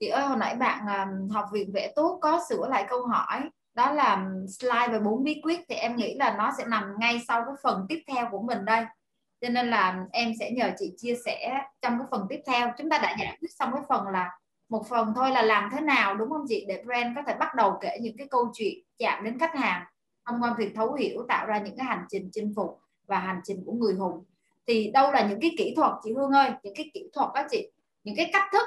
chị ơi hồi nãy bạn um, học viện vẽ tốt có sửa lại câu hỏi. Đó là slide về bốn bí quyết thì em nghĩ là nó sẽ nằm ngay sau cái phần tiếp theo của mình đây. Cho nên là em sẽ nhờ chị chia sẻ trong cái phần tiếp theo. Chúng ta đã giải quyết xong cái phần là một phần thôi là làm thế nào đúng không chị? Để brand có thể bắt đầu kể những cái câu chuyện chạm đến khách hàng. Thông qua việc thấu hiểu tạo ra những cái hành trình chinh phục và hành trình của người hùng. Thì đâu là những cái kỹ thuật chị Hương ơi? Những cái kỹ thuật đó chị. Những cái cách thức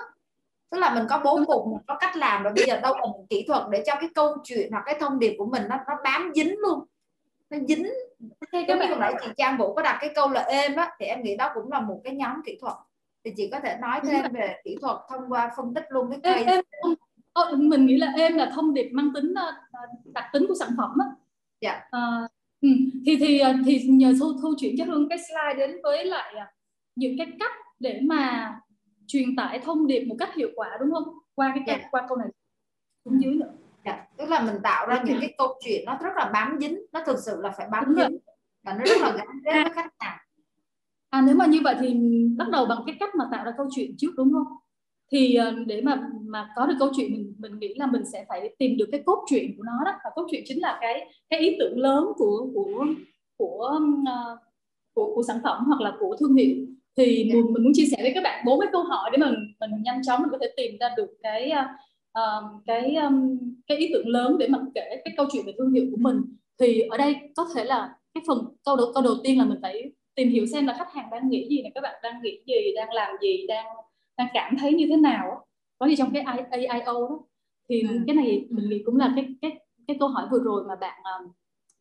tức là mình có bố cục mình có cách làm rồi bây giờ đâu những kỹ thuật để cho cái câu chuyện hoặc cái thông điệp của mình nó nó bám dính luôn. Nó dính. Giống như hồi nãy chị Trang Vũ có đặt cái câu là êm á thì em nghĩ đó cũng là một cái nhóm kỹ thuật. Thì chị có thể nói thêm về kỹ thuật thông qua phân tích luôn cái case. em, em, mình nghĩ là êm là thông điệp mang tính ờ, đặc tính của sản phẩm á. Dạ. À, thì thì ờ, thì nhờ thu thu chuyển cho hương cái slide đến với lại những cái cách để mà truyền tải thông điệp một cách hiệu quả đúng không qua cái yeah. Dạ. qua câu này xuống dưới nữa dạ. tức là mình tạo ra những cái câu chuyện nó rất là bám dính nó thực sự là phải bám đúng dính rồi. và nó rất là gắn kết với khách hàng à nếu mà như vậy thì bắt đầu bằng cái cách mà tạo ra câu chuyện trước đúng không thì ờ, để mà mà có được câu chuyện mình mình nghĩ là mình sẽ phải tìm được cái cốt truyện của nó đó và cốt truyện chính là cái cái ý tưởng lớn của của của uh, của, của sản phẩm hoặc là của thương hiệu thì mình, mình muốn chia sẻ với các bạn bốn cái câu hỏi để mình mình nhanh chóng mình có thể tìm ra được cái uh, cái um, cái ý tưởng lớn để mà kể cái câu chuyện về thương hiệu của mình. Thì ở đây có thể là cái phần câu đầu câu đầu tiên là mình phải tìm hiểu xem là khách hàng đang nghĩ gì này các bạn đang nghĩ gì đang làm gì đang đang cảm thấy như thế nào có gì trong cái AIO đó. Thì ừ. cái này mình nghĩ cũng là cái cái cái câu hỏi vừa rồi mà bạn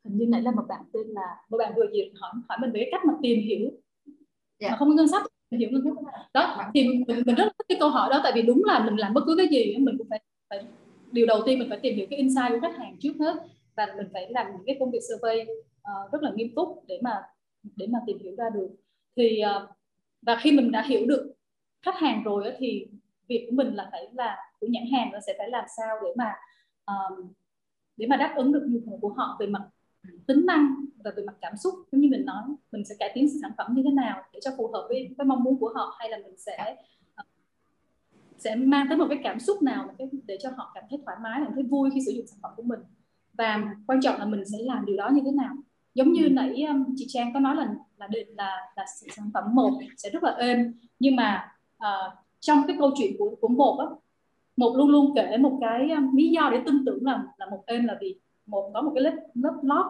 hình như nãy là một bạn tên là một bạn vừa gì hỏi hỏi mình về cái cách mà tìm hiểu yeah. Dạ. mà không có ngân sách hiểu ngân sách đó thì mình, mình rất thích cái câu hỏi đó tại vì đúng là mình làm bất cứ cái gì mình cũng phải, phải điều đầu tiên mình phải tìm hiểu cái insight của khách hàng trước hết và mình phải làm những cái công việc survey uh, rất là nghiêm túc để mà để mà tìm hiểu ra được thì uh, và khi mình đã hiểu được khách hàng rồi thì việc của mình là phải là của nhãn hàng nó sẽ phải làm sao để mà uh, để mà đáp ứng được nhu cầu của họ về mặt tính năng và về mặt cảm xúc. Giống như mình nói mình sẽ cải tiến sản phẩm như thế nào để cho phù hợp với với mong muốn của họ hay là mình sẽ ờ, sẽ mang tới một cái cảm xúc nào để cho họ cảm thấy thoải mái cảm thấy vui khi sử dụng sản phẩm của mình. Và quan trọng là mình sẽ làm điều đó như thế nào. Giống như nãy ờ, chị Trang có nói là là định là là sản phẩm một sẽ rất là êm. Nhưng mà uh, trong cái câu chuyện của của một á một luôn luôn kể một cái lý do để tin tưởng là là một êm là vì một có một cái lớp lớp lót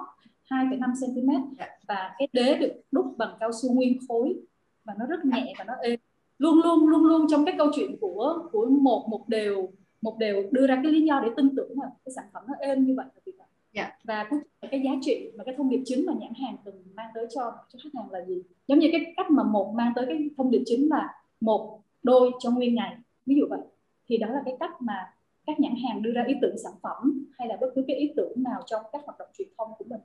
2,5 cm dạ. và cái đế được đúc bằng cao su nguyên khối và nó rất nhẹ và nó êm. Luôn luôn luôn luôn trong cái câu chuyện của của một một đều một đều đưa ra cái lý do để tin tưởng là cái sản phẩm nó êm như vậy là vì vậy. Yeah. và cuối cái giá trị và cái thông điệp chính mà nhãn hàng từng mang tới cho cho khách hàng là gì? Giống như cái cách mà một mang tới cái thông điệp chính là một đôi trong nguyên ngày. Ví dụ vậy. Thì đó là cái cách mà các nhãn hàng đưa ra ý tưởng sản phẩm hay là bất cứ cái ý tưởng nào trong các hoạt động truyền thông của mình.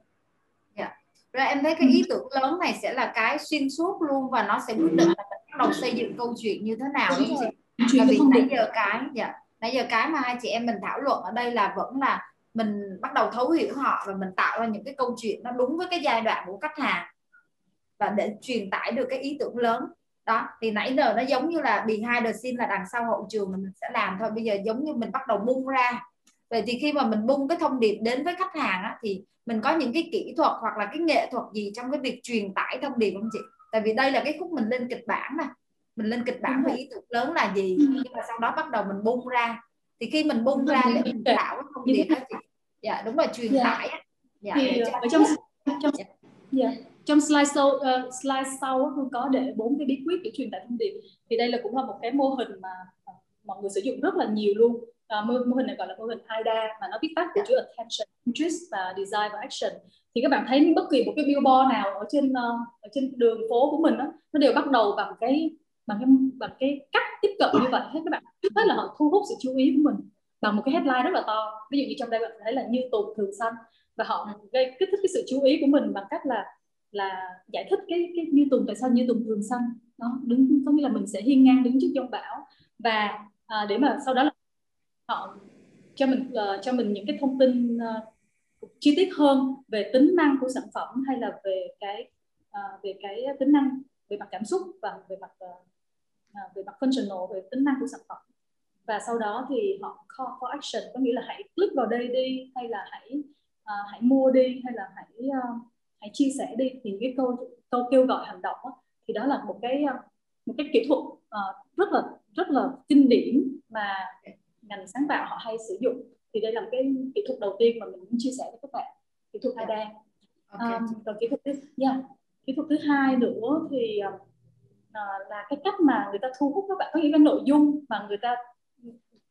Dạ. Yeah. Rồi em thấy cái ý tưởng lớn này sẽ là cái xuyên suốt luôn và nó sẽ quyết định là bắt đầu xây dựng câu chuyện như thế nào đúng không chị? Bởi vì nãy giờ cái, dạ, nãy giờ cái mà hai chị em mình thảo luận ở đây là vẫn là mình bắt đầu thấu hiểu họ và mình tạo ra những cái câu chuyện nó đúng với cái giai đoạn của khách hàng và để truyền tải được cái ý tưởng lớn đó thì nãy giờ nó giống như là behind the scene là đằng sau hậu trường mà mình sẽ làm thôi. Bây giờ giống như mình bắt đầu bung ra. Vậy thì khi mà mình bung cái thông điệp đến với khách hàng á, thì mình có những cái kỹ thuật hoặc là cái nghệ thuật gì trong cái việc truyền tải thông điệp không chị? Tại vì đây là cái khúc mình lên kịch bản nè mình lên kịch bản với ý tưởng lớn là gì. Ừ. nhưng mà sau đó bắt đầu mình bung ra. Thì khi mình bung ra để mình tạo cái thông điệp đó chị. Dạ đúng rồi truyền dạ. tải dạ, thì ở trong trong dạ trong slide sau uh, slide sau Hương có để bốn cái bí quyết để truyền tải thông điệp. Thì đây là cũng là một cái mô hình mà mọi người sử dụng rất là nhiều luôn. À, mô, mô hình này gọi là mô hình AIDA mà nó viết tắt của chữ attention, interest và design và action. Thì các bạn thấy bất kỳ một cái billboard nào ở trên uh, ở trên đường phố của mình đó, nó đều bắt đầu bằng cái bằng cái bằng cái cách tiếp cận như vậy. Hết các bạn trước hết là họ thu hút sự chú ý của mình bằng một cái headline rất là to. Ví dụ như trong đây bạn thấy là như tùng thường xanh. Và họ gây kích thích cái sự chú ý của mình bằng cách là là giải thích cái cái như tùng tại sao như tùng thường xanh. Nó đứng có nghĩa là mình sẽ hiên ngang đứng trước giông bão. Và à, để mà sau đó là họ cho mình uh, cho mình những cái thông tin uh, chi tiết hơn về tính năng của sản phẩm hay là về cái uh, về cái tính năng về mặt cảm xúc và về mặt uh, về mặt functional về tính năng của sản phẩm. Và sau đó thì họ call for action có nghĩa là hãy click vào đây đi hay là hãy uh, hãy mua đi hay là hãy uh, hãy chia sẻ đi thì cái câu câu kêu gọi hành động đó, thì đó là một cái uh, một cái kỹ thuật uh, rất là rất là kinh điển mà ngành sáng tạo họ hay sử dụng thì đây là một cái kỹ thuật đầu tiên mà mình muốn chia sẻ với các bạn kỹ thuật hai đa okay. um, rồi kỹ thuật thứ yeah. kỹ thuật thứ hai nữa thì uh, là cái cách mà người ta thu hút các bạn có những cái nội dung mà người ta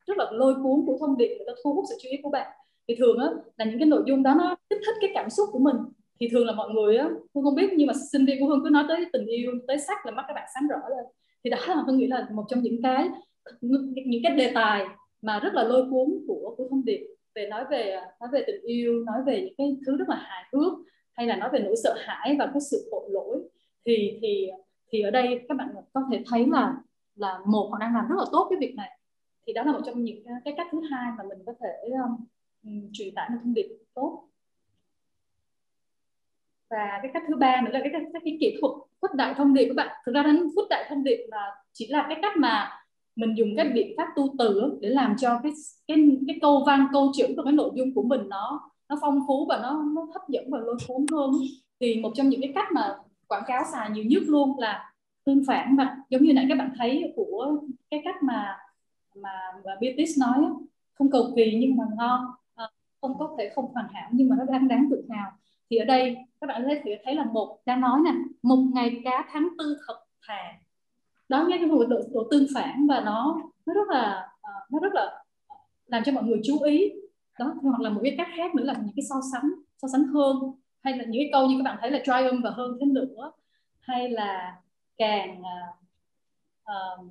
rất là lôi cuốn của thông điệp người ta thu hút sự chú ý của bạn thì thường á là những cái nội dung đó nó kích thích cái cảm xúc của mình thì thường là mọi người á hương không biết nhưng mà sinh viên của hương cứ nói tới tình yêu tới sắc là mắt các bạn sáng rõ lên. Thì đó là hương nghĩ là một trong những cái những cái đề tài mà rất là lôi cuốn của của thông điệp về nói về nói về tình yêu nói về những cái thứ rất là hài hước hay là nói về nỗi sợ hãi và cái sự tội lỗi. Thì thì thì ở đây các bạn có thể thấy là là một họ đang làm rất là tốt cái việc này. Thì đó là một trong những cái cách thứ hai mà mình có thể um, truyền tải một thông điệp tốt và cái cách thứ ba nữa là cái cách cái, cái kỹ thuật khuếch đại thông điệp các bạn. Thực ra đến khuếch đại thông điệp là chỉ là cái cách mà mình dùng các biện pháp tu từ để làm cho cái cái cái câu văn câu chữ và cái nội dung của mình nó nó phong phú và nó nó hấp dẫn và lôi cuốn hơn thì một trong những cái cách mà quảng cáo xài nhiều nhất luôn là tương phản và giống như nãy các bạn thấy của cái cách mà mà, mà Beatrice nói không cầu kỳ nhưng mà ngon. À, không có thể không hoàn hảo nhưng mà nó đang đáng tự hào thì ở đây các bạn thấy thấy là một đang nói nè một ngày cá tháng tư thật thà. Đó nghe cái một độ, độ tương phản và nó nó rất là ờ, nó rất là làm cho mọi người chú ý. Đó hoặc là một cái cách khác nữa là những cái so sánh so sánh hơn. Hay là những cái câu như các bạn thấy là triumph và hơn thế nữa. Hay là càng uh, uh,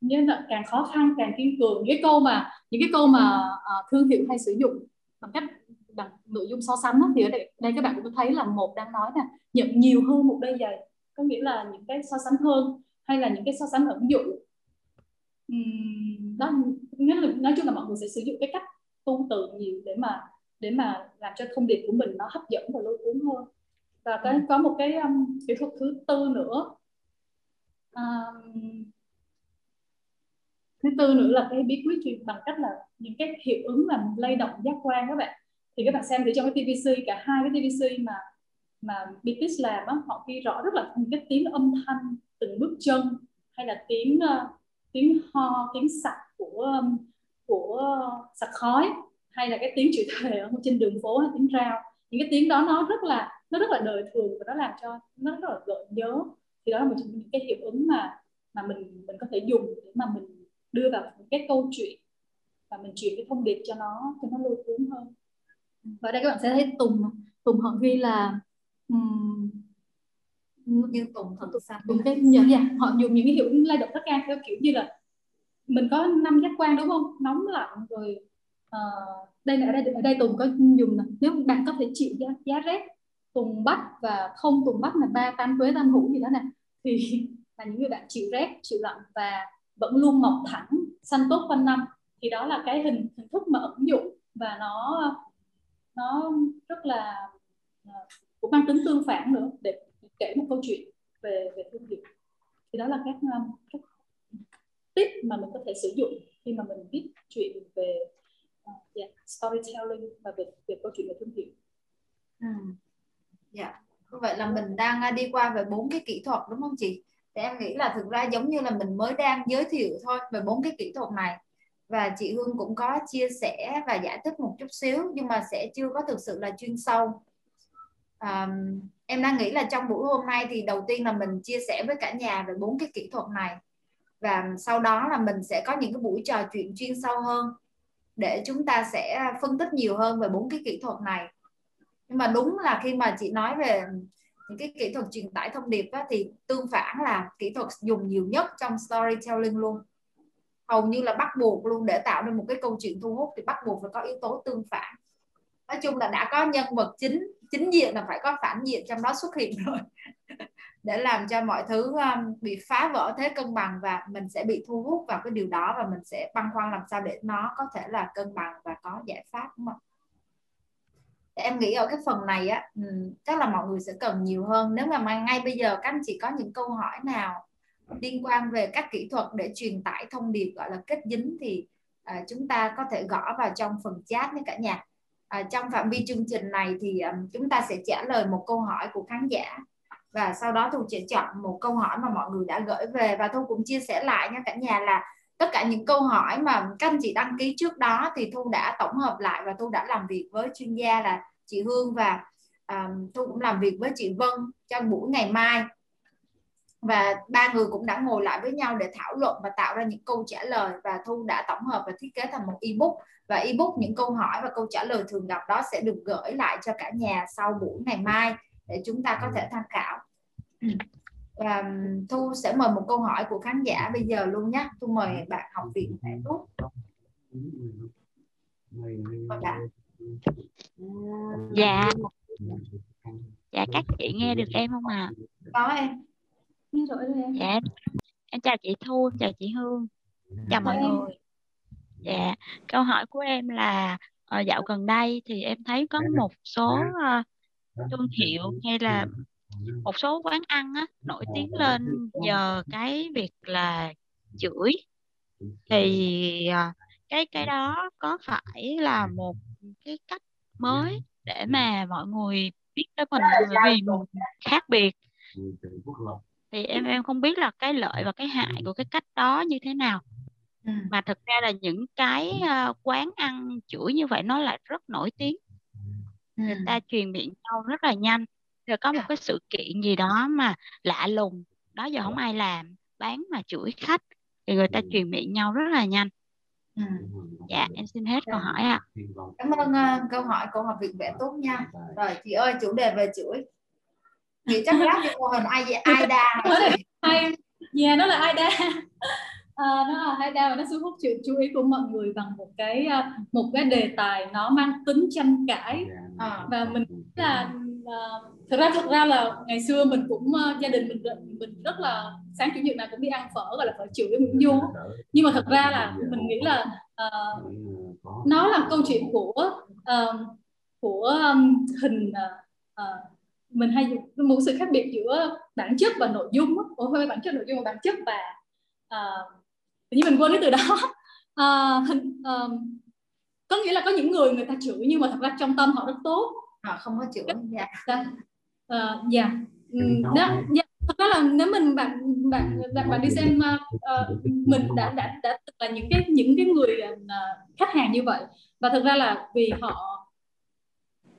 như là càng khó khăn càng kiên cường. Những cái câu mà những cái câu mà uh, thương hiệu hay sử dụng bằng cách bằng nội dung so sánh đó, thì ở đây, đây các bạn cũng thấy là một đang nói là nhận nhiều hơn một đôi giày có nghĩa là những cái so sánh hơn hay là những cái so sánh ẩn dụ đó nghĩa là nói chung là mọi người sẽ sử dụng cái cách tu từ nhiều để mà để mà làm cho thông điệp của mình nó hấp dẫn và lôi cuốn hơn. Và cái có một cái um, kỹ thuật thứ tư nữa. Um, thứ tư nữa là cái bí quyết truyền bằng cách là những cái hiệu ứng làm lay động giác quan các bạn thì các bạn xem thì trong cái TVC cả hai cái TVC mà mà BTS làm á họ ghi rõ rất là những cái tiếng âm thanh từng bước chân hay là tiếng uh, tiếng ho tiếng sặc của um, của sặc khói hay là cái tiếng chửi thề ở trên đường phố hay tiếng rao. Những cái tiếng đó nó rất là nó rất là đời thường và nó làm cho nó rất là gợi nhớ. Thì đó là một trong những cái hiệu ứng mà mà mình mình có thể dùng để mà mình đưa vào những cái câu chuyện và mình chuyển cái thông điệp cho nó cho nó lôi cuốn hơn và đây các bạn sẽ thấy tùng tùng họ ghi là um, như tùng thật xanh tùng cái dạ, dạ, họ dùng những cái hiệu ứng lay động rất cao theo kiểu như là mình có năm giác quan đúng không? Nóng lạnh rồi uh, đây là ở đây ở đây tùng có dùng là nếu bạn có thể chịu giá, giá rét tùng bắc và không tùng bắc là ba tam tuế tam hữu gì đó nè thì là những người bạn chịu rét chịu lạnh và vẫn luôn mọc thẳng xanh tốt quanh năm. Thì đó là cái hình hình thức mà ứng dụng và nó nó rất là ờ, cũng mang tính tương phản nữa để kể một câu chuyện về về thương hiệu thì đó là các ờ, các tip mà mình có thể sử dụng khi mà mình viết chuyện về uh, yeah, storytelling và về về câu chuyện về thương hiệu. Ừ. Dạ. Yeah. Vậy là mình đang đi qua về bốn cái kỹ thuật đúng không chị? Thì em nghĩ là thực ra giống như là mình mới đang giới thiệu thôi về bốn cái kỹ thuật này và chị Hương cũng có chia sẻ và giải thích một chút xíu nhưng mà sẽ chưa có thực sự là chuyên sâu. À, em đang nghĩ là trong buổi hôm nay thì đầu tiên là mình chia sẻ với cả nhà về bốn cái kỹ thuật này. Và sau đó là mình sẽ có những cái buổi trò chuyện chuyên sâu hơn để chúng ta sẽ phân tích nhiều hơn về bốn cái kỹ thuật này. Nhưng mà đúng là khi mà chị nói về những cái kỹ thuật truyền tải thông điệp á, thì tương phản là kỹ thuật dùng nhiều nhất trong storytelling luôn hầu như là bắt buộc luôn để tạo nên một cái câu chuyện thu hút thì bắt buộc phải có yếu tố tương phản. Nói chung là đã có nhân vật chính chính diện là phải có phản diện trong đó xuất hiện rồi. Để làm cho mọi thứ um, bị phá vỡ thế cân bằng và mình sẽ bị thu hút vào cái điều đó và mình sẽ băn khoăn làm sao để nó có thể là cân bằng và có giải pháp đúng không em nghĩ ở cái phần này á chắc là mọi người sẽ cần nhiều hơn. Nếu mà ngay bây giờ các anh chị có những câu hỏi nào liên quan về các kỹ thuật để truyền tải thông điệp gọi là kết dính thì à, chúng ta có thể gõ vào trong phần chat nha cả nhà. À, trong phạm vi chương trình này thì um, chúng ta sẽ trả lời một câu hỏi của khán giả và sau đó thu sẽ chọn một câu hỏi mà mọi người đã gửi về và thu cũng chia sẻ lại nha cả nhà là tất cả những câu hỏi mà các anh chị đăng ký trước đó thì thu đã tổng hợp lại và thu đã làm việc với chuyên gia là chị Hương và um, thu cũng làm việc với chị Vân trong buổi ngày mai và ba người cũng đã ngồi lại với nhau để thảo luận và tạo ra những câu trả lời và thu đã tổng hợp và thiết kế thành một ebook. Và ebook những câu hỏi và câu trả lời thường gặp đó sẽ được gửi lại cho cả nhà sau buổi ngày mai để chúng ta có thể tham khảo. Và thu sẽ mời một câu hỏi của khán giả bây giờ luôn nhé. Thu mời bạn học viện thẻ thuốc dạ. Dạ các chị nghe được em không à có em nghe rõ em. Dạ. Em chào chị thu chào chị hương. Chào mọi người. Dạ. Câu hỏi của em là uh, dạo gần đây thì em thấy có một số uh, thương hiệu hay là một số quán ăn á, nổi tiếng lên nhờ cái việc là chửi. Thì uh, cái cái đó có phải là một cái cách mới để mà mọi người biết tới mình vì mình khác biệt thì em em không biết là cái lợi và cái hại của cái cách đó như thế nào ừ. mà thực ra là những cái uh, quán ăn chửi như vậy nó lại rất nổi tiếng ừ. người ta truyền miệng nhau rất là nhanh rồi có một cái sự kiện gì đó mà lạ lùng đó giờ không ai làm bán mà chửi khách thì người ta truyền miệng nhau rất là nhanh Ừ. dạ em xin hết câu hỏi ạ à. cảm ơn uh, câu hỏi của học viện vẽ tốt nha rồi chị ơi chủ đề về chửi thì chắc lát cái mô hình ai ai đa hay nhà nó là ai đa. À, nó là hai đa và nó thu hút sự chú ý của mọi người bằng một cái à, một cái đề tài nó mang tính tranh cãi. À. và mình là uh, thực ra thực ra là ngày xưa mình cũng uh, gia đình mình mình rất là sáng chủ nhật nào cũng đi ăn phở gọi là phở chửi với Nguyễn Du nhưng mà thật ra là mình nghĩ là uh, nó là câu chuyện của uh, của um, hình uh, mình hay một sự khác biệt giữa bản chất và nội dung Ủa, hơi bản chất nội dung và bản chất và uh, như mình quên cái từ đó. Uh, hình, uh, có nghĩa là có những người người ta chửi nhưng mà thật ra trong tâm họ rất tốt. Họ không có chửi dạ. dạ. Uh, dạ đó, dạ. Thật ra là nếu mình bạn bạn bạn, bạn đi xem uh, mình đã đã đã là những cái những cái người uh, khách hàng như vậy. Và thực ra là vì họ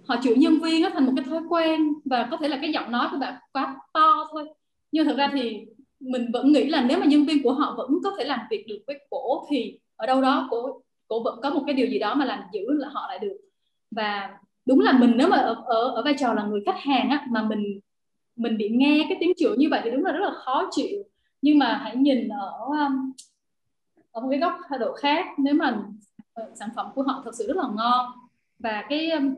họ chửi nhân viên nó thành một cái thói quen và có thể là cái giọng nói của bạn quá to thôi. Nhưng thực ra thì mình vẫn nghĩ là nếu mà nhân viên của họ vẫn có thể làm việc được với cổ thì ở đâu đó cổ cổ vẫn có một cái điều gì đó mà làm giữ là họ lại được. Và đúng là mình nếu mà ở ở, ở vai trò là người khách hàng á mà mình mình bị nghe cái tiếng chửi như vậy thì đúng là rất là khó chịu. Nhưng mà hãy nhìn ở um, ở một cái góc độ khác nếu mà ờ, sản phẩm của họ thật sự rất là ngon và cái um,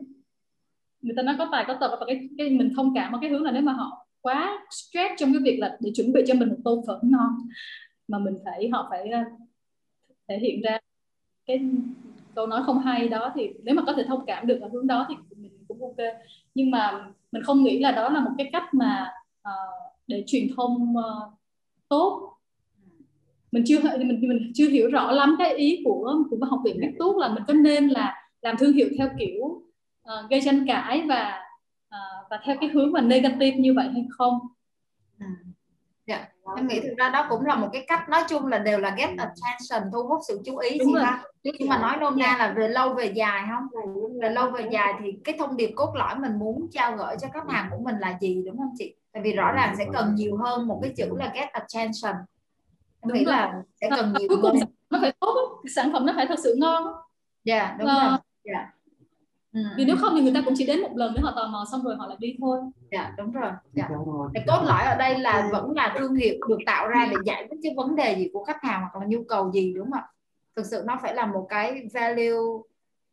người ta nói có tài có tật và cái cái mình thông cảm ở cái hướng là nếu mà họ quá stress trong cái việc là để chuẩn bị cho mình một tô phở ngon mà mình phải họ phải ờ, thể hiện ra cái câu nói không hay đó thì nếu mà có thể thông cảm được ở hướng đó thì mình cũng ok. Nhưng mà mình không nghĩ là đó là một cái cách mà uh, để truyền thông uh, tốt. Mình chưa mình mình chưa hiểu rõ lắm cái ý của của học viện Viết Tuốt là mình có nên là làm thương hiệu theo kiểu uh, gây tranh cãi và uh, và theo cái hướng mà negative như vậy hay không? Ừ. Dạ, em nghĩ thực ra đó cũng là một cái cách nói chung là đều là get attention thu hút sự chú ý Đúng ra nhưng mà nói nôm na dạ. là về lâu về dài không? Về lâu về dài thì cái thông điệp cốt lõi mình muốn trao gửi cho khách hàng của mình là gì đúng không chị? Tại vì rõ ràng sẽ cần nhiều hơn một cái chữ là get attention. Em đúng nghĩ rồi. là sẽ cần nhiều cuối cùng nó phải tốt sản phẩm nó phải thật sự ngon. Dạ đúng uh, rồi. Dạ Ừ. vì nếu không thì người ta cũng chỉ đến một lần để họ tò mò xong rồi họ lại đi thôi. Dạ đúng rồi. Dạ. cái cốt lõi ở đây là vẫn là thương hiệu được tạo ra để giải quyết cái vấn đề gì của khách hàng hoặc là nhu cầu gì đúng không ạ? Thực sự nó phải là một cái value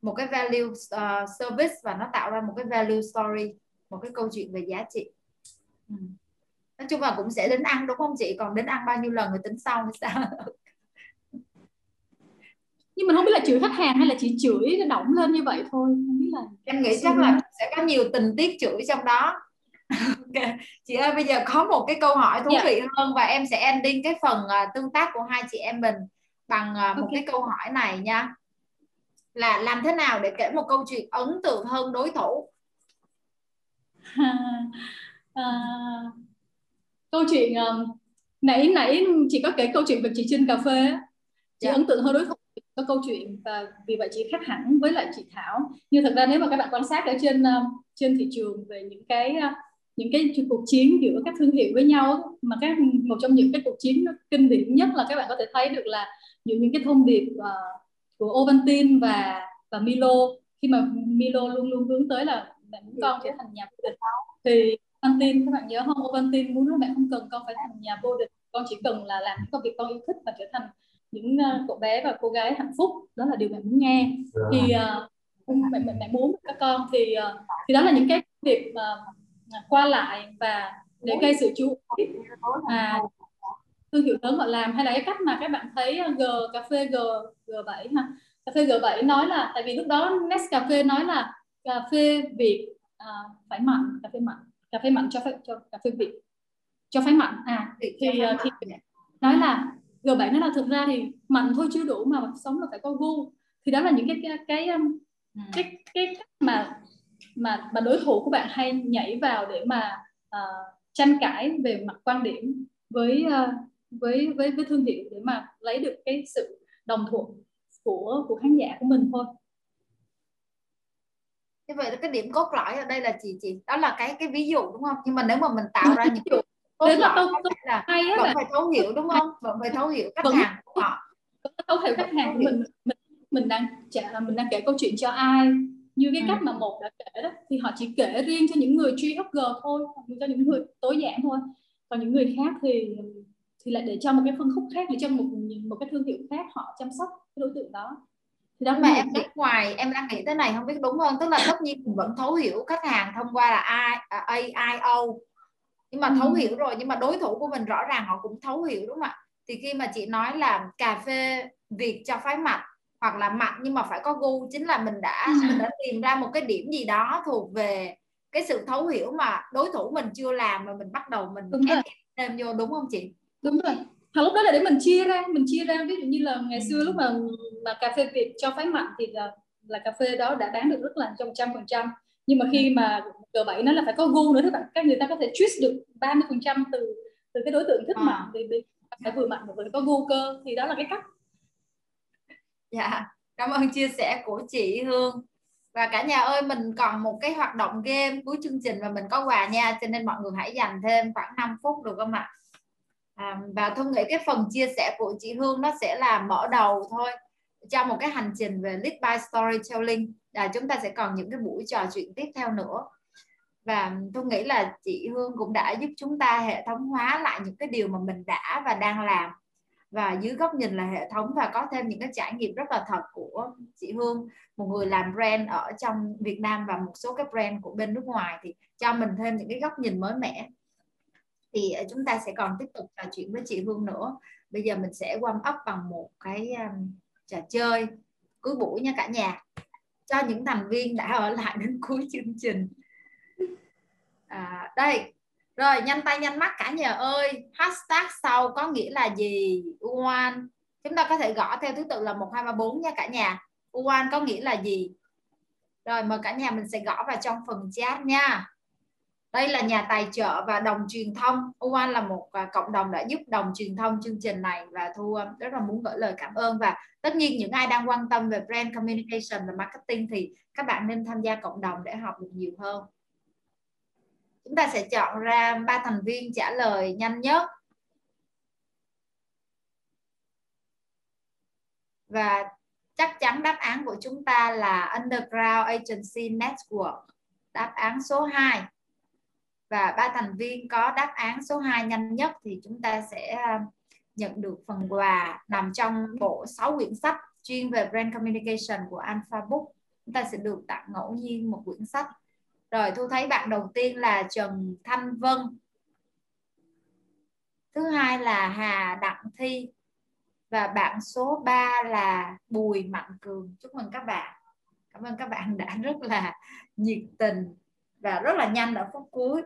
một cái value uh, service và nó tạo ra một cái value story một cái câu chuyện về giá trị. Ừ. nói chung là cũng sẽ đến ăn đúng không chị? Còn đến ăn bao nhiêu lần rồi tính sau hay sao nhưng mình không biết là chửi khách hàng hay là chỉ chửi nó động lên như vậy thôi không biết là em nghĩ chắc là sẽ có nhiều tình tiết chửi trong đó okay. chị ơi bây giờ có một cái câu hỏi thú yeah. Dạ. vị hơn và em sẽ ending cái phần uh, tương tác của hai chị em mình bằng uh, một okay. cái câu hỏi này nha là làm thế nào để kể một câu chuyện ấn tượng hơn đối thủ à, câu chuyện um, nãy nãy chị có kể câu chuyện về chị trên cà phê chị. Dạ. ấn tượng hơn đối thủ có câu chuyện và vì vậy chị khác hẳn với lại chị Thảo. Nhưng thật ra nếu mà các bạn quan sát ở trên uh, trên thị trường về những cái uh, những cái cuộc chiến giữa các thương hiệu với nhau mà các một trong những cái cuộc chiến kinh điển nhất là các bạn có thể thấy được là những những cái thông điệp uh, của Ovaltine và và Milo. Khi mà Milo luôn luôn hướng tới là mẹ muốn con trở thành nhà vô địch. Thì Ovaltine các bạn nhớ không? Ovaltine muốn là mẹ không cần con phải thành nhà vô địch. Con chỉ cần là làm công việc con yêu thích và trở thành những uh, cậu bé và cô gái hạnh phúc đó là điều mẹ muốn nghe. Yeah. Thì uh, mẹ, mẹ mẹ muốn các con thì uh, thì đó là những cái việc mà uh, qua lại và để gây sự chú ý. Mà thương hiệu lớn họ làm hay là cái cách mà các bạn thấy G cà phê G G7 ha? Cà phê G7 nói là tại vì lúc đó Nescafe nói là cà phê Việt uh, phải mặn cà phê mặn cà phê mặn cho phép cho cà phê Việt cho phép mặn à thì thì nói là G7 nó là thực ra thì mặn thôi chưa đủ mà sống là phải có gu. Thì đó là những cái cái cái um, ừ. cái cái cách mà mà mà đối thủ của bạn hay nhảy vào để mà uh, tranh cãi về mặt quan điểm với uh, với với với thương hiệu để mà lấy được cái sự đồng thuận của của khán giả của mình thôi. Như vậy cái điểm cốt lõi ở đây là chị chị đó là cái cái ví dụ đúng không? Nhưng mà nếu mà mình tạo ra những lõi là tôi, tôi là hay vẫn là... phải thấu hiểu đúng không? Vẫn phải thấu hiểu khách vẫn, hàng của họ. thấu hiểu khách hàng của mình. Mình mình đang mình đang kể câu chuyện cho ai. Như cái ừ. cách mà một đã kể đó thì họ chỉ kể riêng cho những người truy hấp g thôi cho những người tối giản thôi. Còn những người khác thì thì lại để cho một cái phân khúc khác để cho một một cái thương hiệu khác họ chăm sóc cái đối tượng đó. Thì đó mà em nghĩ ngoài em đang nghĩ thế này không biết đúng không? Tức là tất nhiên mình vẫn thấu hiểu khách hàng thông qua là I, AIO nhưng mà thấu hiểu rồi nhưng mà đối thủ của mình rõ ràng họ cũng thấu hiểu đúng không ạ? Thì khi mà chị nói là cà phê việt cho phái mặn hoặc là mặn nhưng mà phải có gu chính là mình đã mình đã tìm ra một cái điểm gì đó thuộc về cái sự thấu hiểu mà đối thủ mình chưa làm mà mình bắt đầu mình đúng thêm vô đúng không chị? Đúng rồi. Hoặc lúc đó là để mình chia ra mình chia ra. Ví dụ như là ngày xưa lúc mà mà cà phê Việt cho phái mặn thì là là cà phê đó đã bán được rất là trong trăm phần trăm nhưng mà khi mà cờ bảy nó là phải có gu nữa các bạn các người ta có thể twist được 30 phần trăm từ từ cái đối tượng thích à. mặn thì, phải vừa mặn vừa có gu cơ. Thì đó là cái cách. Dạ cảm ơn chia sẻ của chị Hương. Và cả nhà ơi mình còn một cái hoạt động game cuối chương trình và mình có quà nha cho nên mọi người hãy dành thêm khoảng 5 phút được không ạ? À, và thông nghĩ cái phần chia sẻ của chị Hương nó sẽ là mở đầu thôi cho một cái hành trình về lead by storytelling là chúng ta sẽ còn những cái buổi trò chuyện tiếp theo nữa. Và tôi nghĩ là chị Hương cũng đã giúp chúng ta hệ thống hóa lại những cái điều mà mình đã và đang làm. Và dưới góc nhìn là hệ thống và có thêm những cái trải nghiệm rất là thật của chị Hương một người làm brand ở trong Việt Nam và một số cái brand của bên nước ngoài thì cho mình thêm những cái góc nhìn mới mẻ. Thì ờ, chúng ta sẽ còn tiếp tục trò chuyện với chị Hương nữa. Bây giờ mình sẽ warm up bằng một cái um, trò chơi. Cuối buổi nha cả nhà cho những thành viên đã ở lại đến cuối chương trình. À, đây. Rồi nhanh tay nhanh mắt cả nhà ơi. Hashtag sau có nghĩa là gì? Uan. chúng ta có thể gõ theo thứ tự là một hai ba bốn nha cả nhà. Uan có nghĩa là gì? Rồi mời cả nhà mình sẽ gõ vào trong phần chat nha đây là nhà tài trợ và đồng truyền thông. Uan là một à, cộng đồng đã giúp đồng truyền thông chương trình này và thu à, rất là muốn gửi lời cảm ơn. Và tất nhiên những ai đang quan tâm về brand communication và marketing thì các bạn nên tham gia cộng đồng để học được nhiều hơn. Chúng ta sẽ chọn ra ba thành viên trả lời nhanh nhất. Và chắc chắn đáp án của chúng ta là Underground Agency Network. Đáp án số 2 và ba thành viên có đáp án số 2 nhanh nhất thì chúng ta sẽ à, nhận được phần quà nằm trong bộ 6 quyển sách chuyên về brand communication của Alpha Book. Chúng ta sẽ được tặng ngẫu nhiên một quyển sách. Rồi, Thu thấy bạn đầu tiên là Trần Thanh Vân. Thứ hai là Hà Đặng Thi. Và bạn số 3 là Bùi Mạnh Cường. Chúc mừng các bạn. Cảm ơn các bạn đã rất là nhiệt tình và rất là nhanh ở phút cuối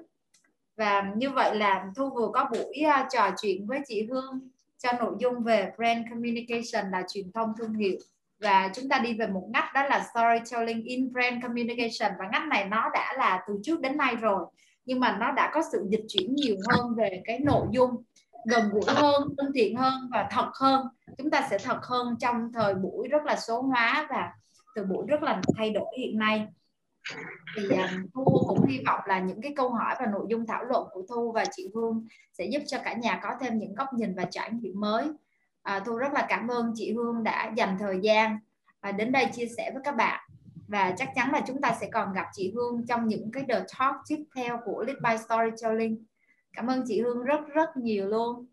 và như vậy là thu vừa có buổi uh, trò chuyện với chị hương cho nội dung về brand communication là truyền thông thương hiệu. Và chúng ta đi về một ngách đó là storytelling in brand communication. Và ngách này nó đã là từ trước đến nay rồi nhưng mà nó đã có sự dịch chuyển nhiều hơn về cái nội dung gần gũi hơn thân thiện hơn và thật hơn. Chúng ta sẽ thật hơn trong thời buổi rất là số hóa và từ buổi rất là thay đổi hiện nay thì um, thu cũng hy vọng là những cái câu hỏi và nội dung thảo luận của thu và chị hương sẽ giúp cho cả nhà có thêm những góc nhìn và trải nghiệm mới à, thu rất là cảm ơn chị hương đã dành thời gian à, đến đây chia sẻ với các bạn và chắc chắn là chúng ta sẽ còn gặp chị Hương trong những cái the talk tiếp theo của Lead by Storytelling. Cảm ơn chị Hương rất rất nhiều luôn.